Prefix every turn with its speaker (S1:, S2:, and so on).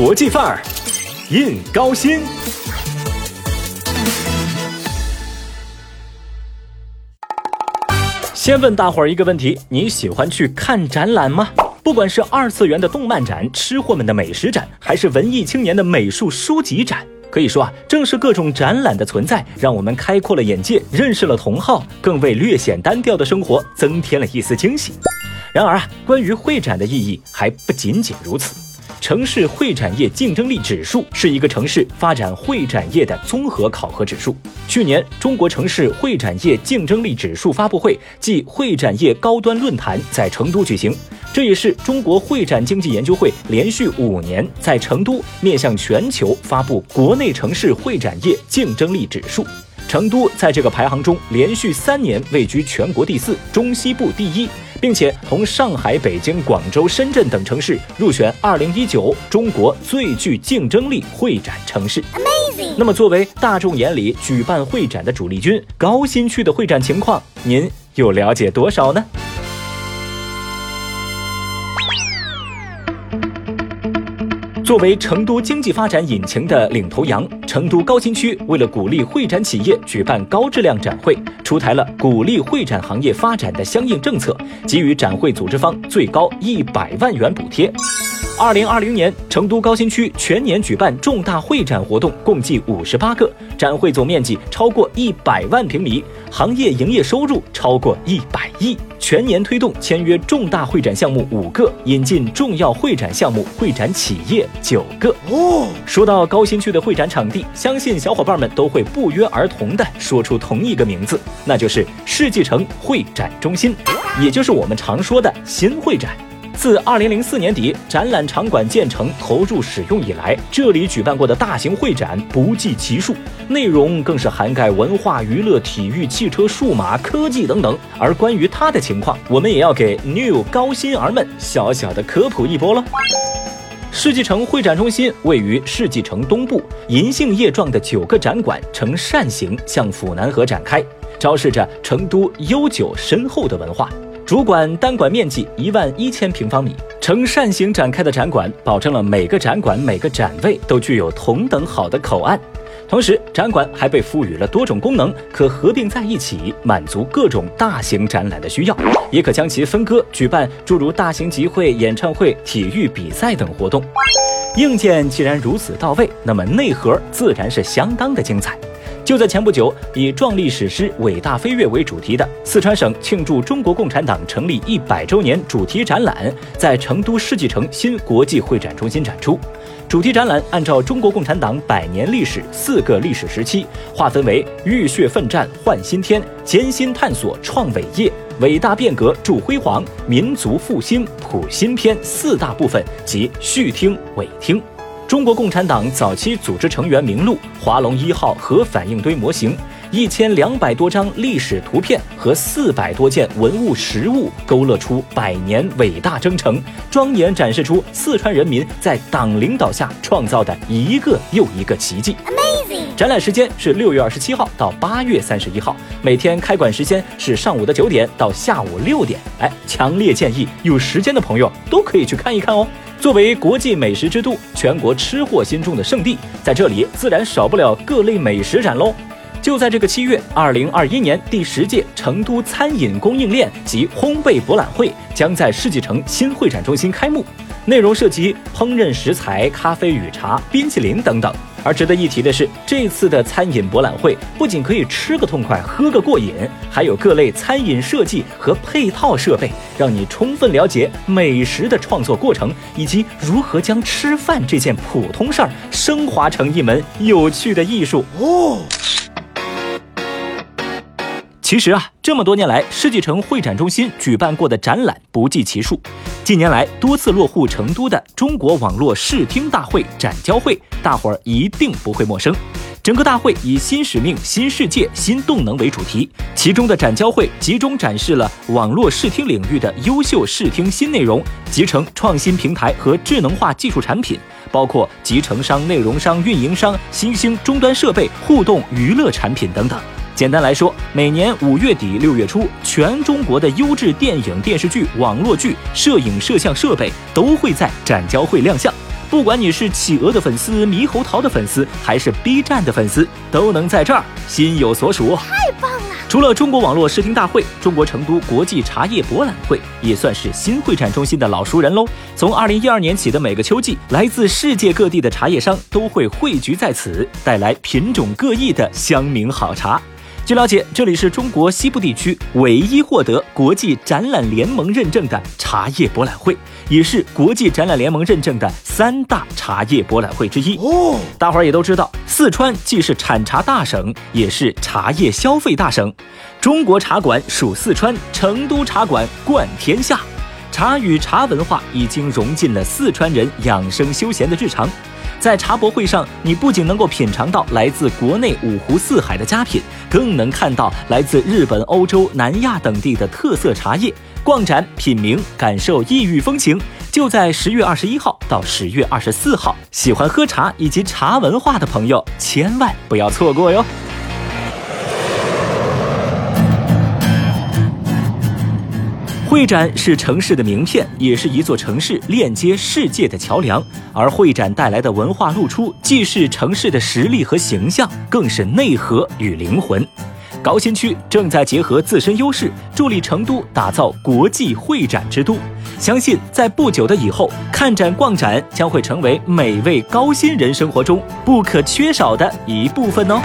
S1: 国际范儿，印高新。先问大伙儿一个问题：你喜欢去看展览吗？不管是二次元的动漫展、吃货们的美食展，还是文艺青年的美术书籍展，可以说啊，正是各种展览的存在，让我们开阔了眼界，认识了同好，更为略显单调的生活增添了一丝惊喜。然而啊，关于会展的意义还不仅仅如此。城市会展业竞争力指数是一个城市发展会展业的综合考核指数。去年，中国城市会展业竞争力指数发布会暨会展业高端论坛在成都举行，这也是中国会展经济研究会连续五年在成都面向全球发布国内城市会展业竞争力指数。成都在这个排行中连续三年位居全国第四，中西部第一。并且同上海、北京、广州、深圳等城市入选2019中国最具竞争力会展城市。Amazing。那么，作为大众眼里举办会展的主力军，高新区的会展情况，您又了解多少呢？作为成都经济发展引擎的领头羊，成都高新区为了鼓励会展企业举办高质量展会，出台了鼓励会展行业发展的相应政策，给予展会组织方最高一百万元补贴。二零二零年，成都高新区全年举办重大会展活动共计五十八个，展会总面积超过一百万平米，行业营业收入超过一百亿。全年推动签约重大会展项目五个，引进重要会展项目、会展企业九个。哦，说到高新区的会展场地，相信小伙伴们都会不约而同的说出同一个名字，那就是世纪城会展中心，也就是我们常说的新会展。自二零零四年底展览场馆建成投入使用以来，这里举办过的大型会展不计其数，内容更是涵盖文化娱乐、体育、汽车、数码科技等等。而关于它的情况，我们也要给 New 高薪儿们小小的科普一波了。世纪城会展中心位于世纪城东部，银杏叶状的九个展馆呈扇形向府南河展开，昭示着成都悠久深厚的文化。主馆单馆面积一万一千平方米，呈扇形展开的展馆，保证了每个展馆每个展位都具有同等好的口岸。同时，展馆还被赋予了多种功能，可合并在一起，满足各种大型展览的需要，也可将其分割举办诸如大型集会、演唱会、体育比赛等活动。硬件既然如此到位，那么内核自然是相当的精彩。就在前不久，以“壮丽史诗、伟大飞跃”为主题的四川省庆祝中国共产党成立一百周年主题展览，在成都世纪城新国际会展中心展出。主题展览按照中国共产党百年历史四个历史时期，划分为“浴血奋战换新天”、“艰辛探索创伟业”、“伟大变革铸辉煌”、“民族复兴谱新篇”四大部分及序听、尾听。中国共产党早期组织成员名录、华龙一号核反应堆模型、一千两百多张历史图片和四百多件文物实物，勾勒出百年伟大征程，庄严展示出四川人民在党领导下创造的一个又一个奇迹。展览时间是六月二十七号到八月三十一号，每天开馆时间是上午的九点到下午六点。哎，强烈建议有时间的朋友都可以去看一看哦。作为国际美食之都，全国吃货心中的圣地，在这里自然少不了各类美食展喽。就在这个七月，二零二一年第十届成都餐饮供应链及烘焙博览会将在世纪城新会展中心开幕，内容涉及烹饪食材、咖啡与茶、冰淇淋等等。而值得一提的是，这次的餐饮博览会不仅可以吃个痛快、喝个过瘾，还有各类餐饮设计和配套设备，让你充分了解美食的创作过程，以及如何将吃饭这件普通事儿升华成一门有趣的艺术哦。其实啊，这么多年来，世纪城会展中心举办过的展览不计其数。近年来多次落户成都的中国网络视听大会展交会，大伙儿一定不会陌生。整个大会以“新使命、新世界、新动能”为主题，其中的展交会集中展示了网络视听领域的优秀视听新内容、集成创新平台和智能化技术产品，包括集成商、内容商、运营商、新兴终端设备、互动娱乐产品等等。简单来说，每年五月底六月初，全中国的优质电影、电视剧、网络剧、摄影摄像设备都会在展交会亮相，不管你是企鹅的粉丝、猕猴桃的粉丝，还是 B 站的粉丝，都能在这儿心有所属。
S2: 太棒了！
S1: 除了中国网络视听大会，中国成都国际茶叶博览会也算是新会展中心的老熟人喽。从二零一二年起的每个秋季，来自世界各地的茶叶商都会汇聚在此，带来品种各异的香茗好茶。据了解，这里是中国西部地区唯一获得国际展览联盟认证的茶叶博览会，也是国际展览联盟认证的三大茶叶博览会之一。哦，大伙儿也都知道，四川既是产茶大省，也是茶叶消费大省。中国茶馆属四川，成都茶馆冠天下。茶与茶文化已经融进了四川人养生休闲的日常。在茶博会上，你不仅能够品尝到来自国内五湖四海的佳品，更能看到来自日本、欧洲、南亚等地的特色茶叶。逛展、品茗、感受异域风情，就在十月二十一号到十月二十四号。喜欢喝茶以及茶文化的朋友，千万不要错过哟！会展是城市的名片，也是一座城市链接世界的桥梁。而会展带来的文化露出，既是城市的实力和形象，更是内核与灵魂。高新区正在结合自身优势，助力成都打造国际会展之都。相信在不久的以后，看展逛展将会成为每位高新人生活中不可缺少的一部分哦。